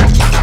Yeah.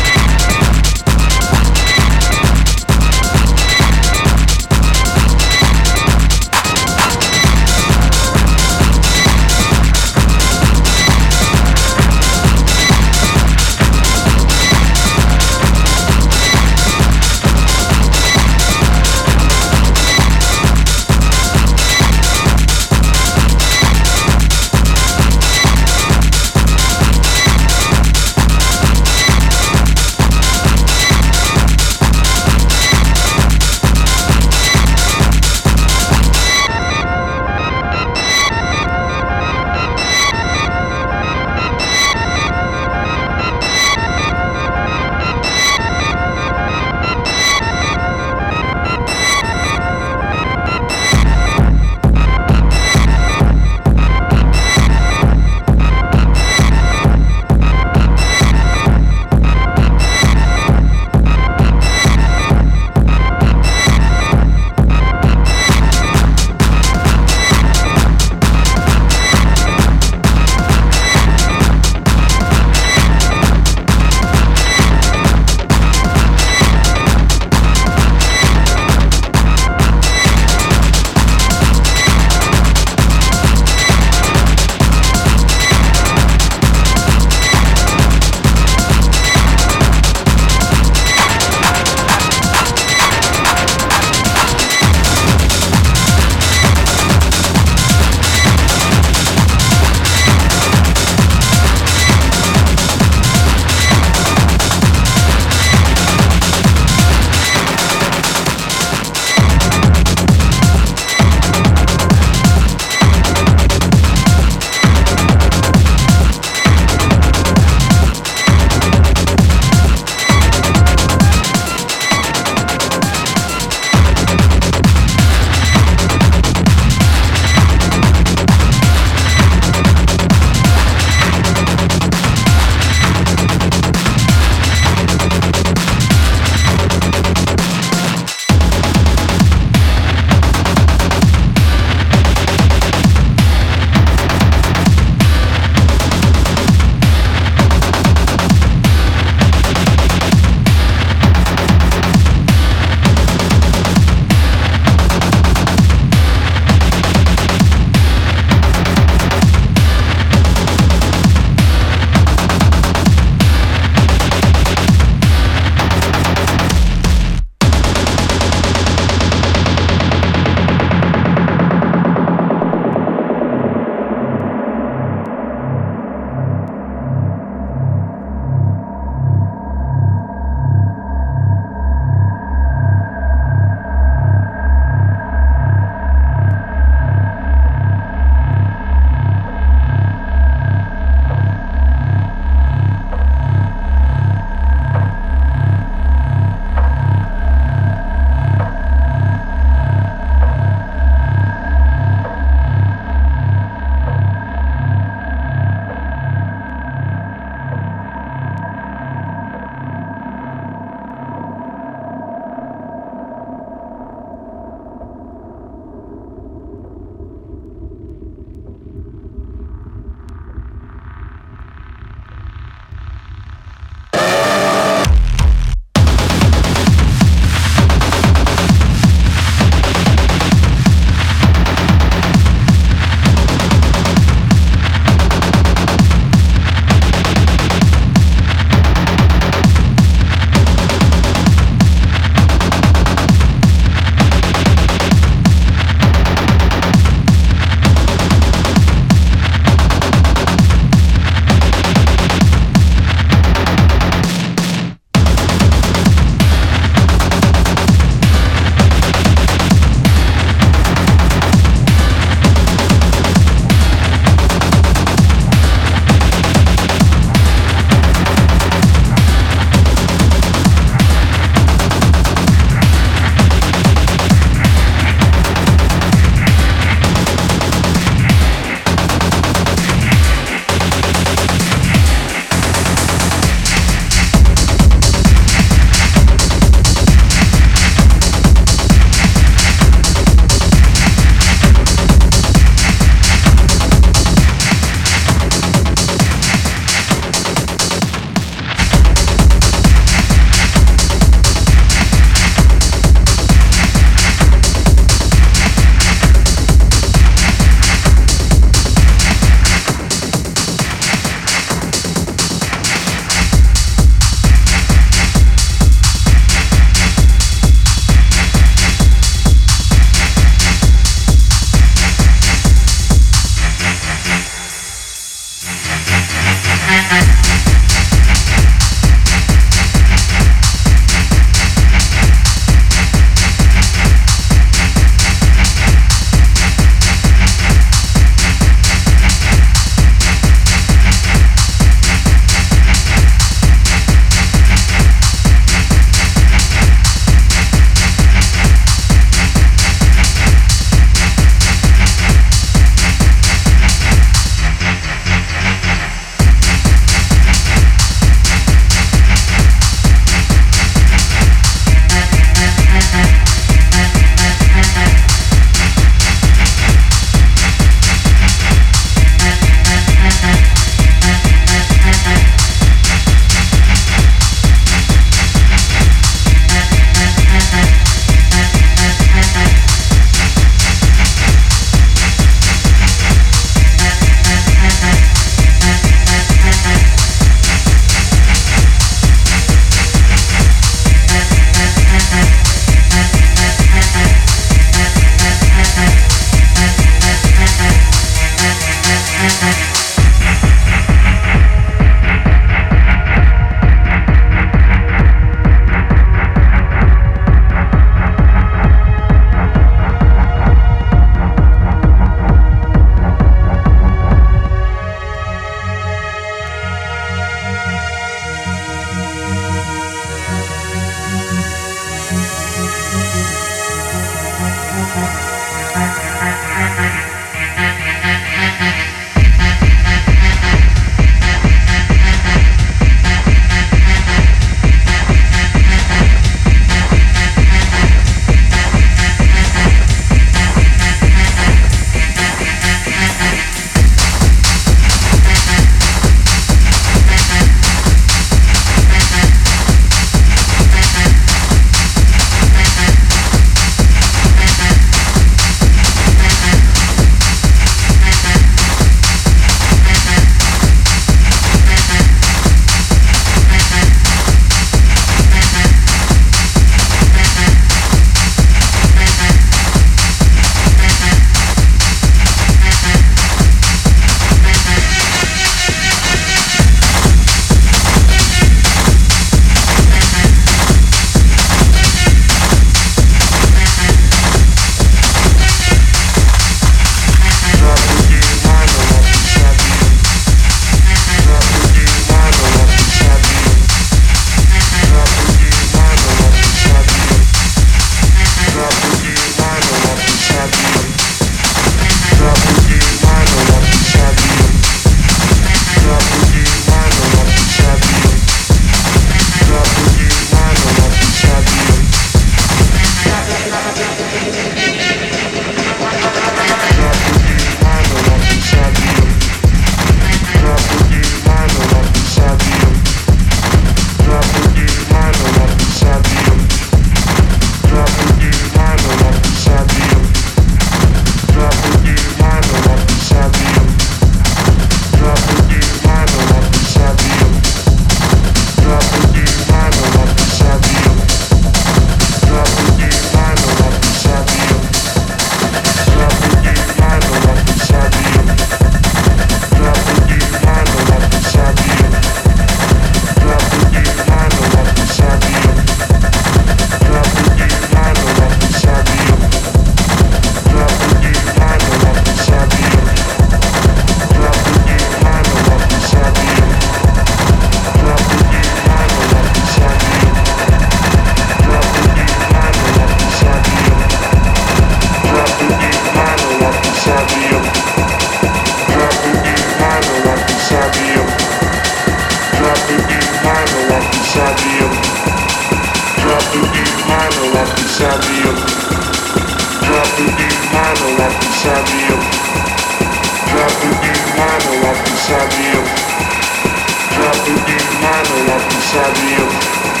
inside you.